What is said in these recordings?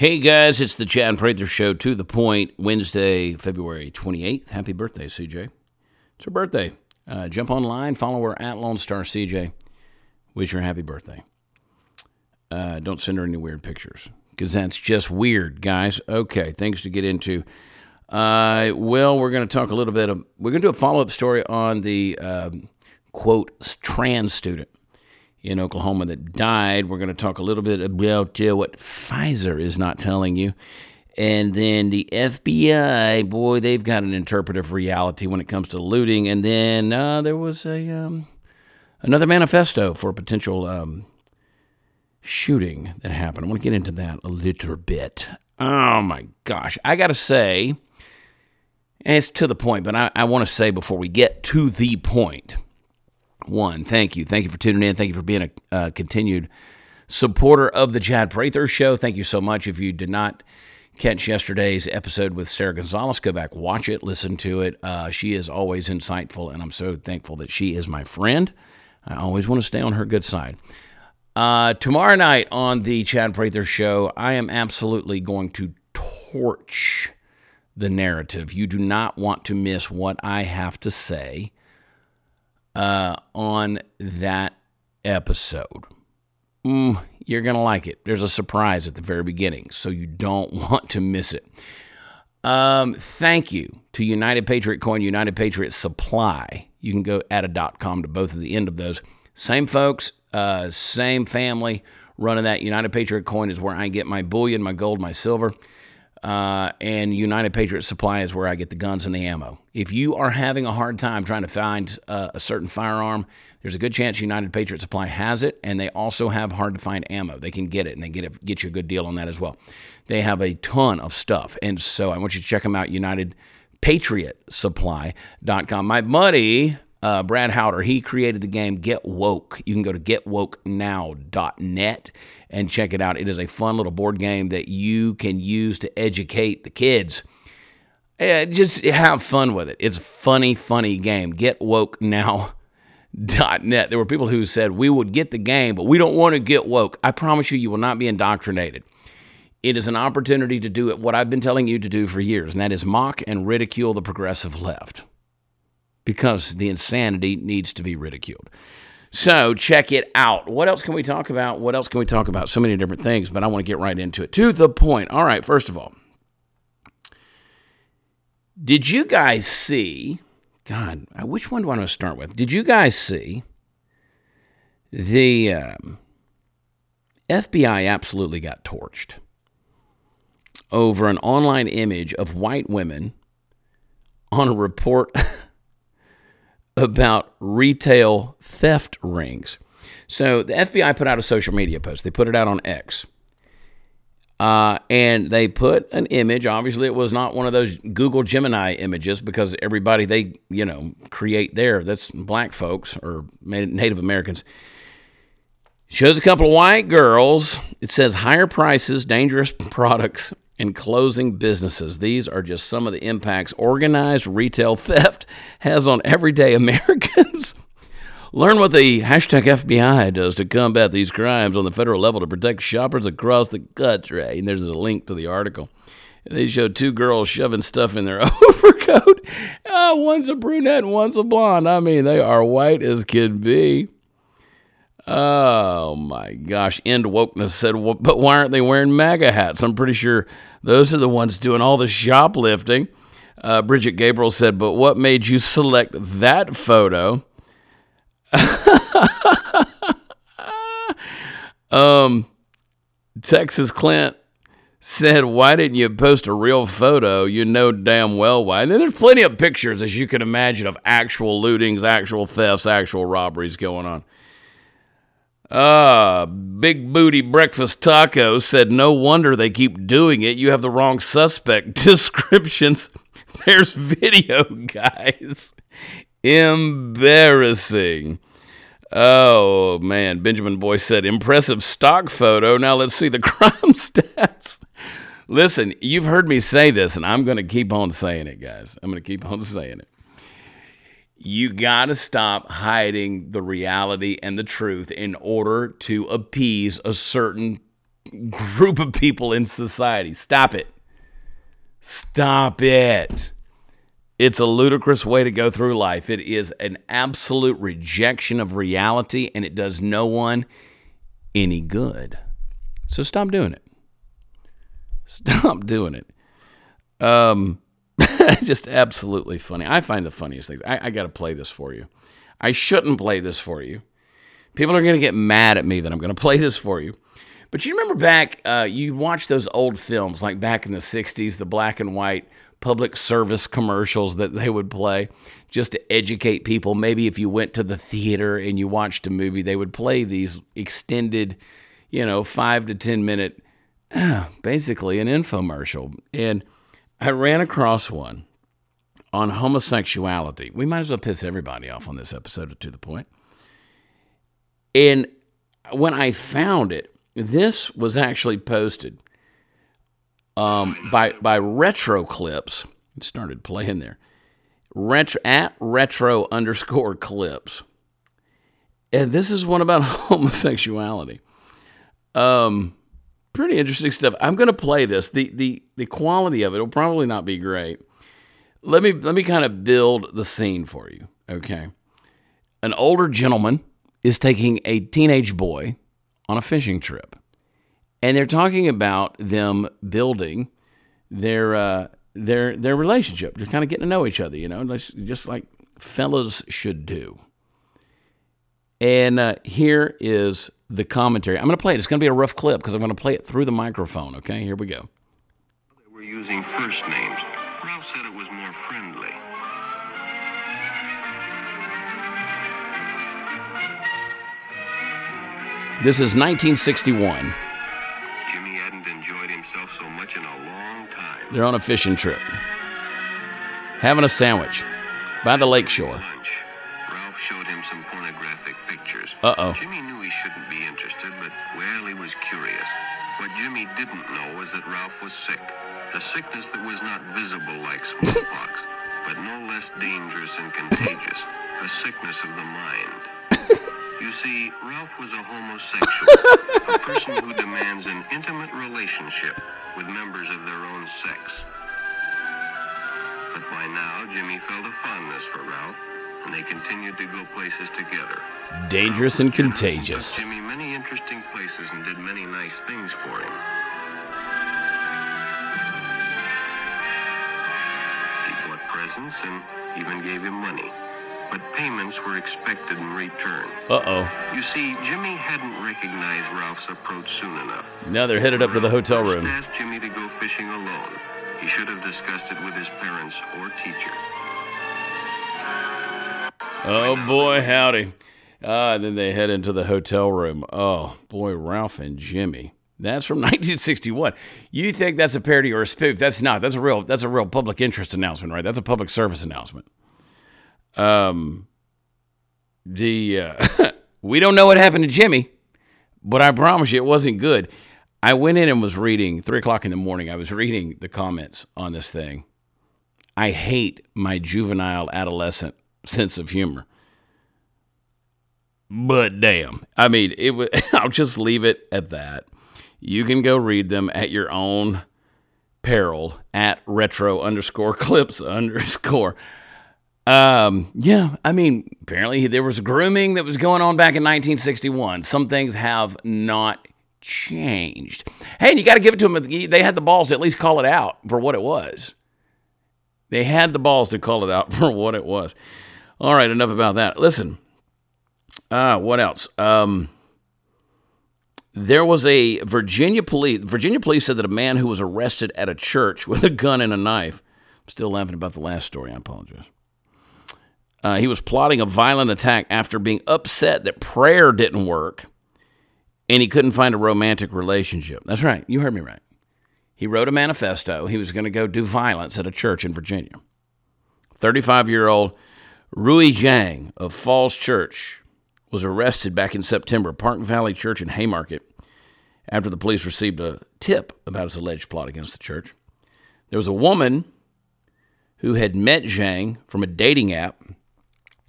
Hey guys, it's the Chad Prather Show to the point, Wednesday, February 28th. Happy birthday, CJ. It's her birthday. Uh, jump online, follow her at Lone Star CJ. Wish her happy birthday. Uh, don't send her any weird pictures because that's just weird, guys. Okay, things to get into. Uh, well, we're going to talk a little bit of, we're going to do a follow up story on the um, quote, trans student in Oklahoma that died. We're going to talk a little bit about uh, what Pfizer is not telling you. And then the FBI, boy, they've got an interpretive reality when it comes to looting. And then uh, there was a um, another manifesto for a potential um, shooting that happened. I want to get into that a little bit. Oh my gosh, I got to say, it's to the point, but I, I want to say before we get to the point one. Thank you. Thank you for tuning in. Thank you for being a uh, continued supporter of the Chad Prather Show. Thank you so much. If you did not catch yesterday's episode with Sarah Gonzalez, go back, watch it, listen to it. Uh, she is always insightful, and I'm so thankful that she is my friend. I always want to stay on her good side. Uh, tomorrow night on the Chad Prather Show, I am absolutely going to torch the narrative. You do not want to miss what I have to say uh, on that episode. Mm, you're going to like it. There's a surprise at the very beginning, so you don't want to miss it. Um, thank you to United Patriot Coin, United Patriot Supply. You can go at a com to both of the end of those. Same folks, uh, same family running that. United Patriot Coin is where I get my bullion, my gold, my silver. Uh, and United Patriot Supply is where I get the guns and the ammo. If you are having a hard time trying to find uh, a certain firearm, there's a good chance United Patriot Supply has it, and they also have hard to find ammo. They can get it, and they get it, get you a good deal on that as well. They have a ton of stuff, and so I want you to check them out. UnitedPatriotSupply.com. My buddy uh, Brad Howder, he created the game Get Woke. You can go to getwokenow.net and check it out. It is a fun little board game that you can use to educate the kids. Yeah, just have fun with it. It's a funny, funny game. GetWokeNow.net. There were people who said we would get the game, but we don't want to get woke. I promise you, you will not be indoctrinated. It is an opportunity to do what I've been telling you to do for years, and that is mock and ridicule the progressive left because the insanity needs to be ridiculed. So check it out. What else can we talk about? What else can we talk about? So many different things, but I want to get right into it. To the point. All right, first of all, did you guys see? God, which one do I want to start with? Did you guys see the um, FBI absolutely got torched over an online image of white women on a report about retail theft rings. So the FBI put out a social media post. They put it out on X. Uh, and they put an image. Obviously, it was not one of those Google Gemini images because everybody they you know create there that's black folks or Native Americans shows a couple of white girls. It says higher prices, dangerous products, and closing businesses. These are just some of the impacts organized retail theft has on everyday Americans. Learn what the hashtag FBI does to combat these crimes on the federal level to protect shoppers across the country. And there's a link to the article. They show two girls shoving stuff in their overcoat. Uh, one's a brunette one's a blonde. I mean, they are white as can be. Oh my gosh. End wokeness said, well, but why aren't they wearing MAGA hats? I'm pretty sure those are the ones doing all the shoplifting. Uh, Brigitte Gabriel said, but what made you select that photo? um, Texas Clint said, Why didn't you post a real photo? You know damn well why. And then there's plenty of pictures, as you can imagine, of actual lootings, actual thefts, actual robberies going on. Ah, Big Booty Breakfast Taco said, No wonder they keep doing it. You have the wrong suspect descriptions. There's video, guys. Embarrassing. Oh, man. Benjamin Boyce said, Impressive stock photo. Now let's see the crime stats. Listen, you've heard me say this, and I'm going to keep on saying it, guys. I'm going to keep on saying it you got to stop hiding the reality and the truth in order to appease a certain group of people in society. Stop it. Stop it. It's a ludicrous way to go through life. It is an absolute rejection of reality and it does no one any good. So stop doing it. Stop doing it. Um, just absolutely funny. I find the funniest things. I, I got to play this for you. I shouldn't play this for you. People are going to get mad at me that I'm going to play this for you. But you remember back, uh, you watch those old films, like back in the 60s, the black and white public service commercials that they would play just to educate people. Maybe if you went to the theater and you watched a movie, they would play these extended, you know, five to 10 minute, basically an infomercial. And I ran across one on homosexuality. We might as well piss everybody off on this episode to the point. And when I found it, this was actually posted um, by by Retro Clips. It started playing there. Retro at retro underscore clips. And this is one about homosexuality. Um, pretty interesting stuff. I'm going to play this. The the the quality of it will probably not be great. Let me let me kind of build the scene for you. Okay. An older gentleman is taking a teenage boy on a fishing trip. And they're talking about them building their uh, their their relationship. They're kind of getting to know each other, you know, just like fellas should do. And uh, here is the commentary. I'm going to play it. It's going to be a rough clip because I'm going to play it through the microphone. Okay, here we go. They were using first names. Ralph said it was more friendly. This is 1961. Jimmy hadn't enjoyed himself so much in a long time. They're on a fishing trip, having a sandwich by the lake Uh oh. Jimmy knew he shouldn't be interested, but well, he was curious. What Jimmy didn't know was that Ralph was sick. A sickness that was not visible like smallpox, but no less dangerous and contagious. A sickness of the mind. You see, Ralph was a homosexual, a person who demands an intimate relationship with members of their own sex. But by now, Jimmy felt a fondness for Ralph, and they continued to go places together. Dangerous and Took contagious. Jimmy many interesting places and did many nice things for him. He bought presents and even gave him money. But payments were expected in return. Uh oh. You see, Jimmy hadn't recognized Ralph's approach soon enough. Now they're headed up to the hotel room. asked Jimmy to go fishing alone. He should have discussed it with his parents or teacher. Oh boy, howdy. Ah, and then they head into the hotel room. Oh boy, Ralph and Jimmy. That's from 1961. You think that's a parody or a spoof? That's not. That's a real. That's a real public interest announcement, right? That's a public service announcement. Um, the uh, we don't know what happened to Jimmy, but I promise you it wasn't good. I went in and was reading three o'clock in the morning. I was reading the comments on this thing. I hate my juvenile adolescent sense of humor. But damn, I mean, it was. I'll just leave it at that. You can go read them at your own peril at retro underscore clips underscore. Um, yeah, I mean, apparently there was grooming that was going on back in 1961. Some things have not changed. Hey, and you got to give it to them. They had the balls to at least call it out for what it was. They had the balls to call it out for what it was. All right, enough about that. Listen, uh, what else? Um, there was a Virginia police. Virginia police said that a man who was arrested at a church with a gun and a knife. I'm still laughing about the last story. I apologize. Uh, he was plotting a violent attack after being upset that prayer didn't work and he couldn't find a romantic relationship. That's right. You heard me right. He wrote a manifesto. He was going to go do violence at a church in Virginia. 35 year old Rui Zhang of Falls Church was arrested back in September, at Park Valley Church in Haymarket, after the police received a tip about his alleged plot against the church. There was a woman who had met Zhang from a dating app,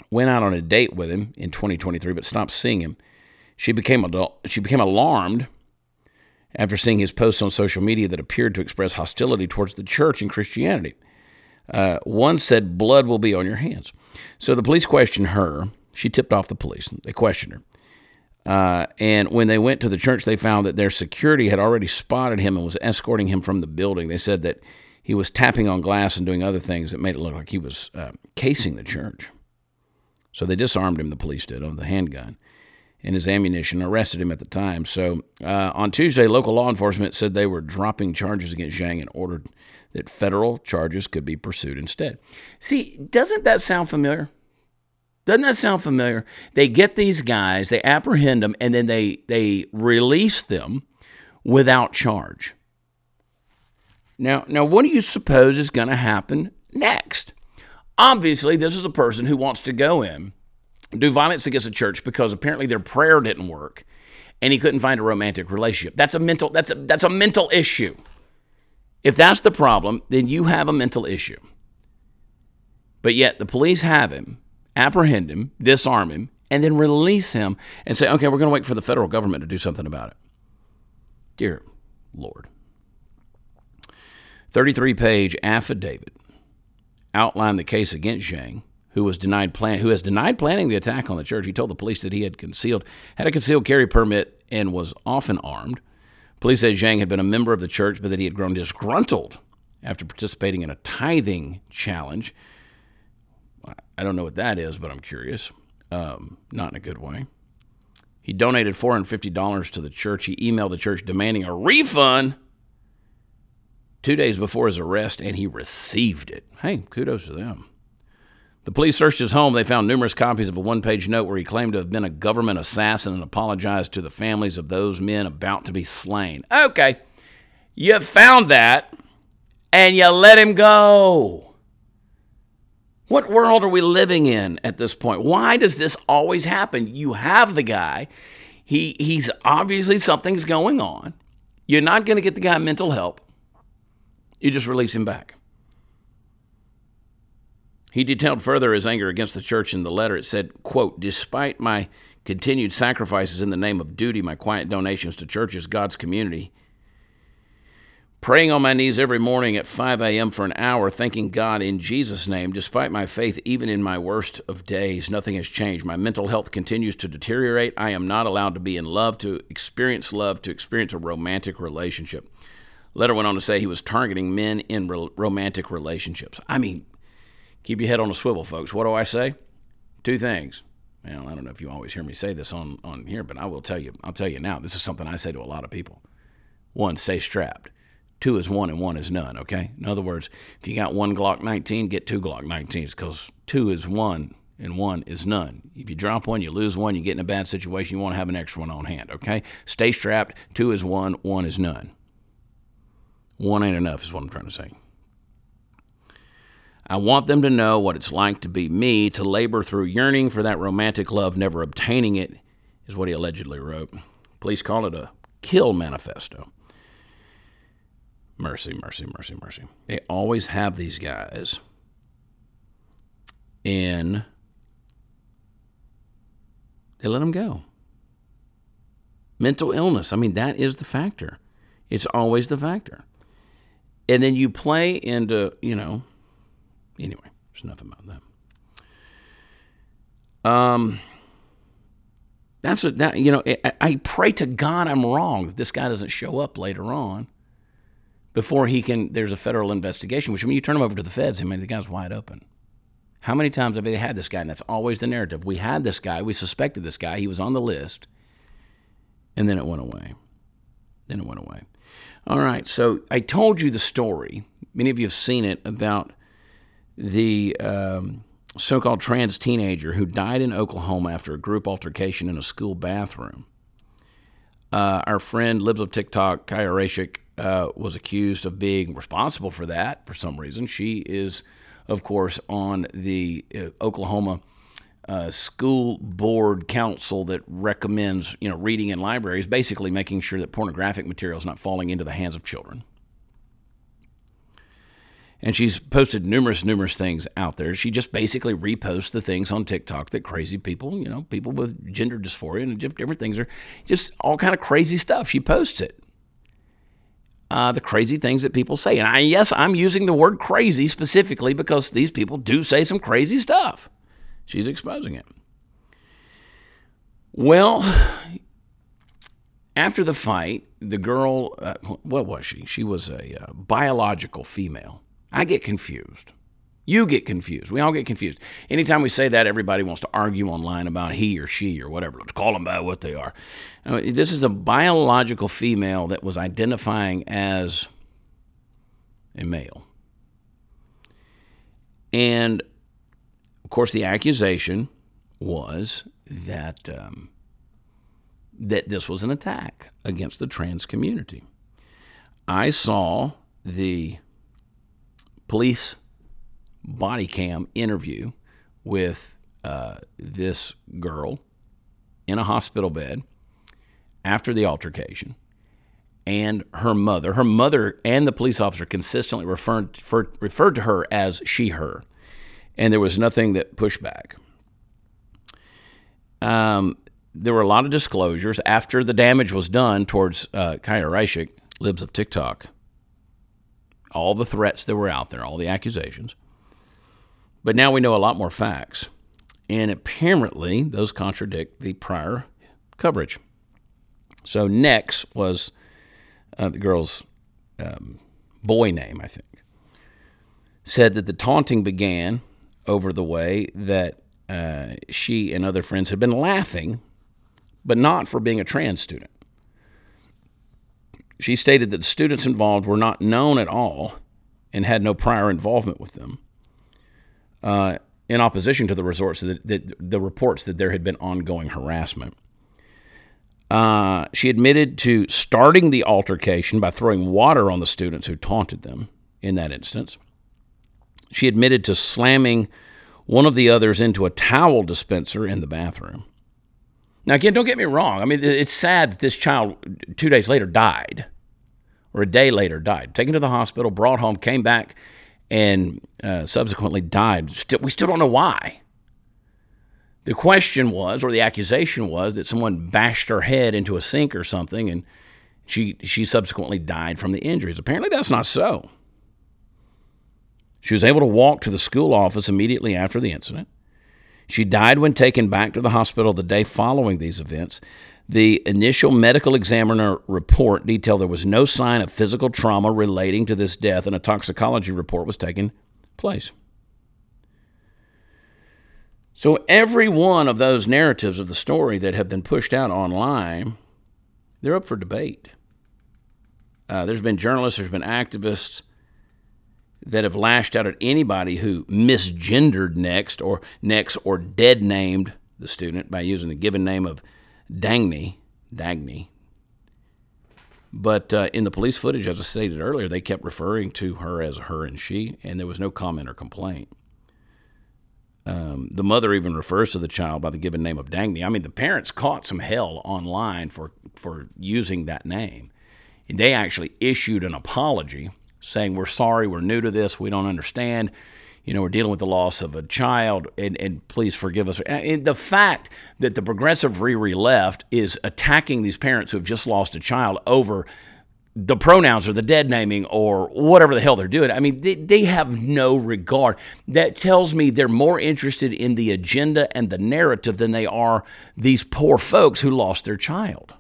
went out on a date with him in 2023, but stopped seeing him. She became adult, she became alarmed after seeing his posts on social media that appeared to express hostility towards the church and Christianity. Uh, one said, Blood will be on your hands. So the police questioned her. She tipped off the police. They questioned her. Uh, and when they went to the church, they found that their security had already spotted him and was escorting him from the building. They said that he was tapping on glass and doing other things that made it look like he was uh, casing the church. So they disarmed him, the police did, on the handgun and his ammunition, arrested him at the time. So uh, on Tuesday, local law enforcement said they were dropping charges against Zhang and ordered that federal charges could be pursued instead. See, doesn't that sound familiar? Doesn't that sound familiar? They get these guys, they apprehend them, and then they they release them without charge. Now, now, what do you suppose is going to happen next? Obviously, this is a person who wants to go in, do violence against a church because apparently their prayer didn't work, and he couldn't find a romantic relationship. That's a mental. That's a that's a mental issue. If that's the problem, then you have a mental issue. But yet the police have him, apprehend him, disarm him, and then release him and say, okay, we're going to wait for the federal government to do something about it. Dear Lord. 33 page affidavit outlined the case against Zhang, who was denied plan who has denied planning the attack on the church. He told the police that he had concealed had a concealed carry permit and was often armed. Police say Zhang had been a member of the church, but that he had grown disgruntled after participating in a tithing challenge. I don't know what that is, but I'm curious. Um, not in a good way. He donated $450 to the church. He emailed the church demanding a refund two days before his arrest, and he received it. Hey, kudos to them. The police searched his home. They found numerous copies of a one page note where he claimed to have been a government assassin and apologized to the families of those men about to be slain. Okay, you found that and you let him go. What world are we living in at this point? Why does this always happen? You have the guy. He he's obviously something's going on. You're not going to get the guy mental help. You just release him back. He detailed further his anger against the church in the letter. It said, quote, despite my continued sacrifices in the name of duty, my quiet donations to churches, God's community, praying on my knees every morning at 5 a.m. for an hour, thanking God in Jesus' name, despite my faith, even in my worst of days, nothing has changed. My mental health continues to deteriorate. I am not allowed to be in love, to experience love, to experience a romantic relationship. Letter went on to say he was targeting men in romantic relationships. I mean, keep your head on a swivel, folks. What do I say? Two things. Well, I don't know if you always hear me say this on, on here, but I will tell you. I'll tell you now. This is something I say to a lot of people. One, stay strapped. Two is one and one is none, okay? In other words, if you got one Glock 19, get two Glock 19s because two is one and one is none. If you drop one, you lose one, you get in a bad situation, you want to have an extra one on hand, okay? Stay strapped. Two is one, one is none. One ain't enough, is what I'm trying to say. I want them to know what it's like to be me, to labor through yearning for that romantic love, never obtaining it, is what he allegedly wrote. Police call it a kill manifesto. Mercy, mercy, mercy, mercy. They always have these guys in, they let them go. Mental illness, I mean, that is the factor. It's always the factor. And then you play into, you know, Anyway, there's nothing about that. Um, that's what that you know. I, I pray to God I'm wrong that this guy doesn't show up later on before he can. There's a federal investigation, which I mean, you turn him over to the feds. I mean, the guy's wide open. How many times have they had this guy? And that's always the narrative. We had this guy. We suspected this guy. He was on the list, and then it went away. Then it went away. All right. So I told you the story. Many of you have seen it about the um, so called trans teenager who died in Oklahoma after a group altercation in a school bathroom. Uh, our friend Libs of TikTok, Chaya Raichik, uh, was accused of being responsible for that for some reason. She is, of course, on the uh, Oklahoma uh, school board council that recommends, you know, reading in libraries, basically making sure that pornographic material is not falling into the hands of children and she's posted numerous numerous things out there she just basically reposts the things on tiktok that crazy people you know people with gender dysphoria and different things are just all kind of crazy stuff she posts it uh, the crazy things that people say. And I, yes, I'm using the word crazy specifically because these people do say some crazy stuff. She's exposing it. Well, after the fight, the girl, uh, what was she? She was a uh, biological female. I get confused. You get confused. We all get confused. Anytime we say that, everybody wants to argue online about he or she or whatever. Let's call them by what they are. Uh, this is a biological female that was identifying as a male. And of course, the accusation was that um, that this was an attack against the trans community. I saw the police body cam interview with uh, this girl in a hospital bed after the altercation and her mother. Her mother and the police officer consistently referred, for, referred to her as she, her. And there was nothing that pushed back. Um, there were a lot of disclosures after the damage was done towards uh, Chaya Raichik, libs of TikTok. All the threats that were out there, all the accusations. But now we know a lot more facts. And apparently, those contradict the prior coverage. So, Nex was uh, the girl's um, boy name, I think, said that the taunting began over the way that uh, she and other friends had been laughing, but not for being a trans student. She stated that the students involved were not known at all and had no prior involvement with them uh, in opposition to the resorts that, that, the reports that there had been ongoing harassment. Uh, she admitted to starting the altercation by throwing water on the students who taunted them in that instance. She admitted to slamming one of the others into a towel dispenser in the bathroom. Now, again, don't get me wrong. I mean, it's sad that this child two days later died, or a day later died. Taken to the hospital, brought home, came back and uh, subsequently died. Still, we still don't know why. The question was, or the accusation was, that someone bashed her head into a sink or something, and she she subsequently died from the injuries. Apparently, that's not so. She was able to walk to the school office immediately after the incident. She died when taken back to the hospital the day following these events. The initial medical examiner report detailed there was no sign of physical trauma relating to this death, and a toxicology report was taken place. So, every one of those narratives of the story that have been pushed out online, they're up for debate. Uh, there's been journalists, there's been activists that have lashed out at anybody who misgendered Nex or Nex or dead named the student by using the given name of Dagny, Dagny. But uh, in the police footage, as I stated earlier, they kept referring to her as her and she, and there was no comment or complaint. Um, the mother even refers to the child by the given name of Dagny. I mean, the parents caught some hell online for, for using that name. And they actually issued an apology saying, We're sorry, we're new to this, we don't understand you know, we're dealing with the loss of a child, and, and please forgive us. And the fact that the progressive Riri left is attacking these parents who have just lost a child over the pronouns or the dead naming or whatever the hell they're doing. I mean, they, they have no regard. That tells me they're more interested in the agenda and the narrative than they are these poor folks who lost their child.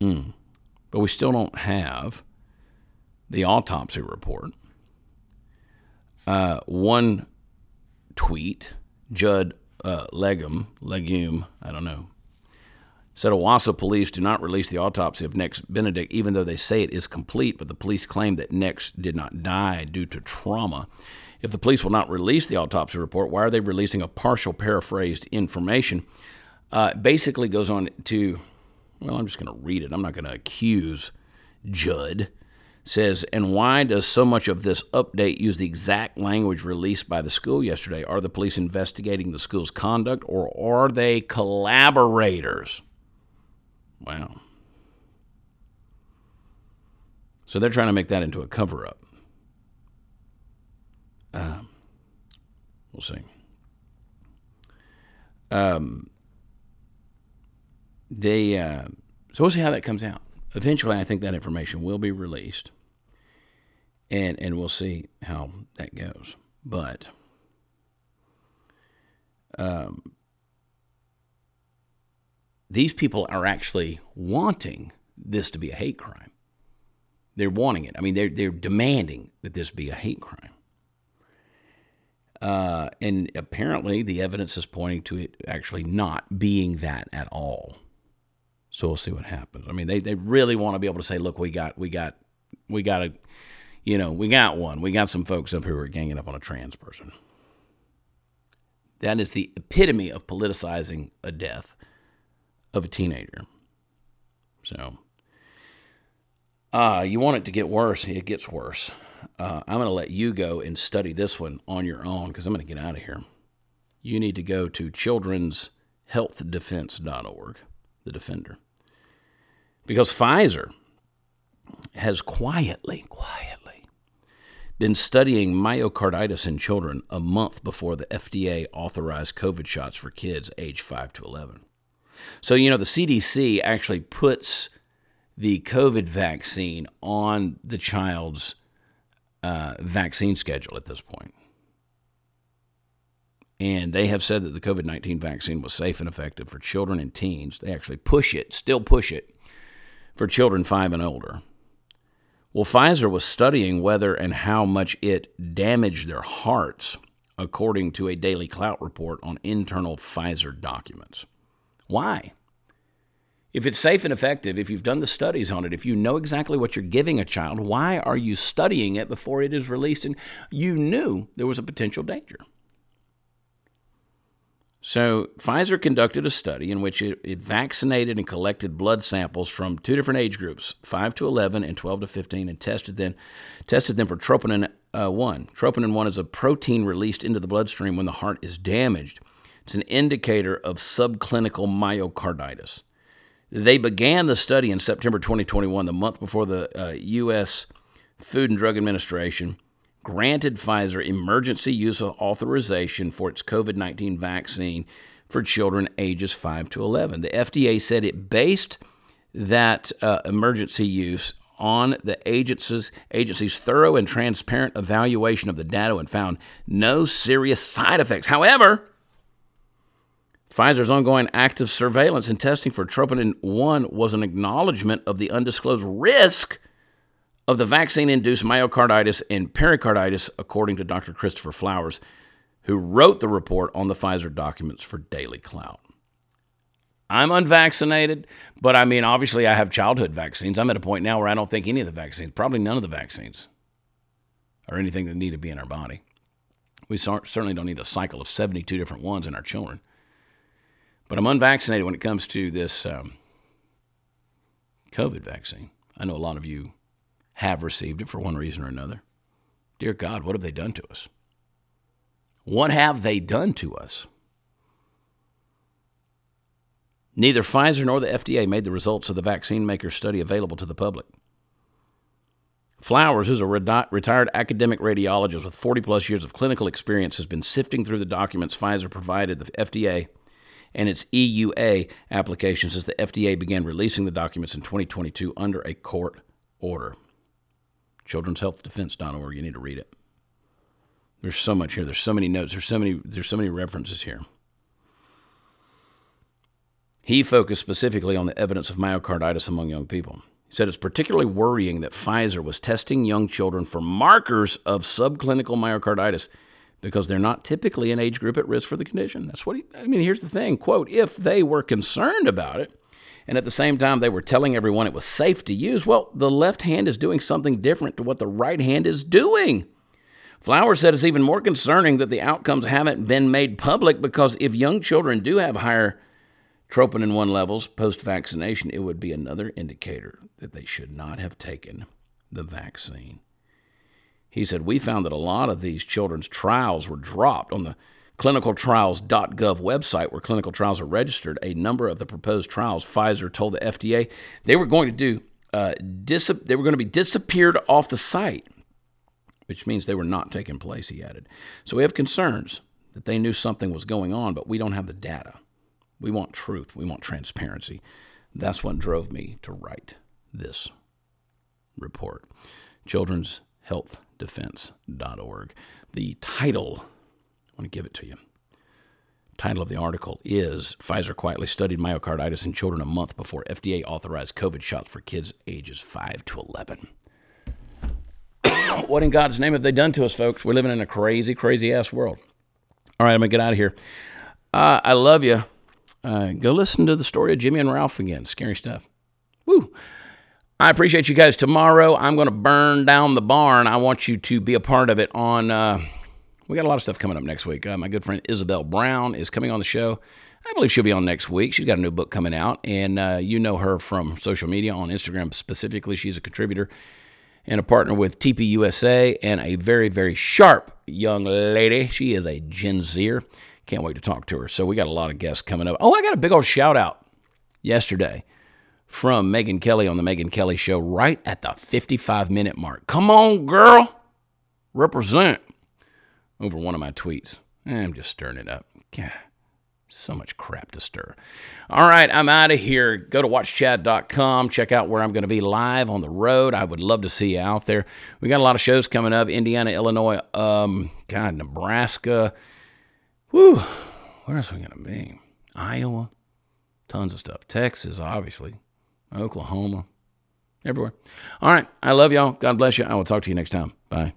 Mm. But we still don't have the autopsy report uh, one tweet, Judd uh, Legum, Legume, I don't know, said Owasso police do not release the autopsy of Nex Benedict, even though they say it is complete, but the police claim that Nex did not die due to trauma. If the police will not release the autopsy report, why are they releasing a partial paraphrased information? Uh, basically goes on to, well, I'm just going to read it. I'm not going to accuse Judd says, and why does so much of this update use the exact language released by the school yesterday? Are the police investigating the school's conduct or are they collaborators? Wow. So they're trying to make that into a cover up. Um, we'll see. Um, they, uh, so we'll see how that comes out eventually, I think that information will be released, and and we'll see how that goes. But um, these people are actually wanting this to be a hate crime. They're wanting it. I mean, they're they're demanding that this be a hate crime. Uh, and apparently, the evidence is pointing to it actually not being that at all. So we'll see what happens. I mean, they, they really want to be able to say, look, we got we got we got a, you know, we got one. We got some folks up here who are ganging up on a trans person. That is the epitome of politicizing a death of a teenager. So, uh, you want it to get worse, it gets worse. Uh, I'm going to let you go and study this one on your own because I'm going to get out of here. You need to go to children'shealthdefense.org, the defender. Because Pfizer has quietly, quietly been studying myocarditis in children a month before the FDA authorized COVID shots for kids age 5 to 11. So, you know, the CDC actually puts the COVID vaccine on the child's uh, vaccine schedule at this point. And they have said that the COVID 19 vaccine was safe and effective for children and teens. They actually push it, still push it, for children five and older. Well, Pfizer was studying whether and how much it damaged their hearts, according to a Daily Clout report on internal Pfizer documents. Why? If it's safe and effective, if you've done the studies on it, if you know exactly what you're giving a child, why are you studying it before it is released and you knew there was a potential danger? So, Pfizer conducted a study in which it, it, vaccinated and collected blood samples from two different age groups, 5 to 11 and 12 to 15, and tested them, tested them for troponin uh, 1. Troponin 1 is a protein released into the bloodstream when the heart is damaged. It's an indicator of subclinical myocarditis. They began the study in September 2021, the month before the uh, U.S. Food and Drug Administration granted Pfizer emergency use authorization for its COVID 19 vaccine for children ages 5 to 11. The FDA said it based that uh, emergency use on the agency's, agency's thorough and transparent evaluation of the data and found no serious side effects. However, Pfizer's ongoing active surveillance and testing for troponin 1 was an acknowledgement of the undisclosed risk of the vaccine induced myocarditis and pericarditis, according to Dr. Christopher Flowers, who wrote the report on the Pfizer documents for Daily Clout. I'm unvaccinated, but I mean, obviously, I have childhood vaccines. I'm at a point now where I don't think any of the vaccines, probably none of the vaccines, are anything that need to be in our body. We certainly don't need a cycle of 72 different ones in our children. But I'm unvaccinated when it comes to this um, COVID vaccine. I know a lot of you have received it for one reason or another. Dear God, what have they done to us? What have they done to us? Neither Pfizer nor the FDA made the results of the vaccine maker study available to the public. Flowers, who's a retired academic radiologist with 40 plus years of clinical experience, has been sifting through the documents Pfizer provided the FDA and its EUA applications as the FDA began releasing the documents in 2022 under a court order. Children'sHealthDefense.org. You need to read it. There's so much here. There's so many notes. There's so many. There's so many references here. He focused specifically on the evidence of myocarditis among young people. He said it's particularly worrying that Pfizer was testing young children for markers of subclinical myocarditis because they're not typically an age group at risk for the condition. That's what he, I mean, here's the thing quote, if they were concerned about it, and at the same time they were telling everyone it was safe to use, well, the left hand is doing something different to what the right hand is doing. Flowers said it's even more concerning that the outcomes haven't been made public because if young children do have higher troponin 1 levels post vaccination, it would be another indicator that they should not have taken the vaccine. He said, We found that a lot of these children's trials were dropped on the clinicaltrials.gov website where clinical trials are registered. A number of the proposed trials, Pfizer told the FDA they were going to do, uh, dis- they were going to be disappeared off the site, which means they were not taking place, he added. So we have concerns that they knew something was going on, but we don't have the data. We want truth, we want transparency. That's what drove me to write this report. Children's Health Defense.org. The title, I want to give it to you. Title of the article is Pfizer quietly studied myocarditis in children a month before FDA authorized COVID shots for kids ages 5 to 11. what in God's name have they done to us, folks? We're living in a crazy, crazy ass world. All right, I'm going to get out of here. Uh, I love you. Uh, go listen to the story of Jimmy and Ralph again. Scary stuff. Woo. I appreciate you guys. Tomorrow, I'm going to burn down the barn. I want you to be a part of it on. Uh, we got a lot of stuff coming up next week. Uh, my good friend Isabel Brown is coming on the show. I believe she'll be on next week. She's got a new book coming out, and uh, you know her from social media on Instagram specifically. She's a contributor and a partner with TPUSA and a very, very sharp young lady. She is a Gen Zer. Can't wait to talk to her. So we got a lot of guests coming up. Oh, I got a big old shout out yesterday from Megyn Kelly on the Megyn Kelly Show right at the 55 minute mark. Come on, girl. Represent over one of my tweets. I'm just stirring it up. God, so much crap to stir. All right, I'm out of here. Go to watchchad.com. Check out where I'm going to be live on the road. I would love to see you out there. We got a lot of shows coming up Indiana, Illinois, um, God, Nebraska. Whew, where else are we going to be? Iowa. Tons of stuff. Texas, obviously. Oklahoma. Everywhere. All right. I love y'all. God bless you. I will talk to you next time. Bye.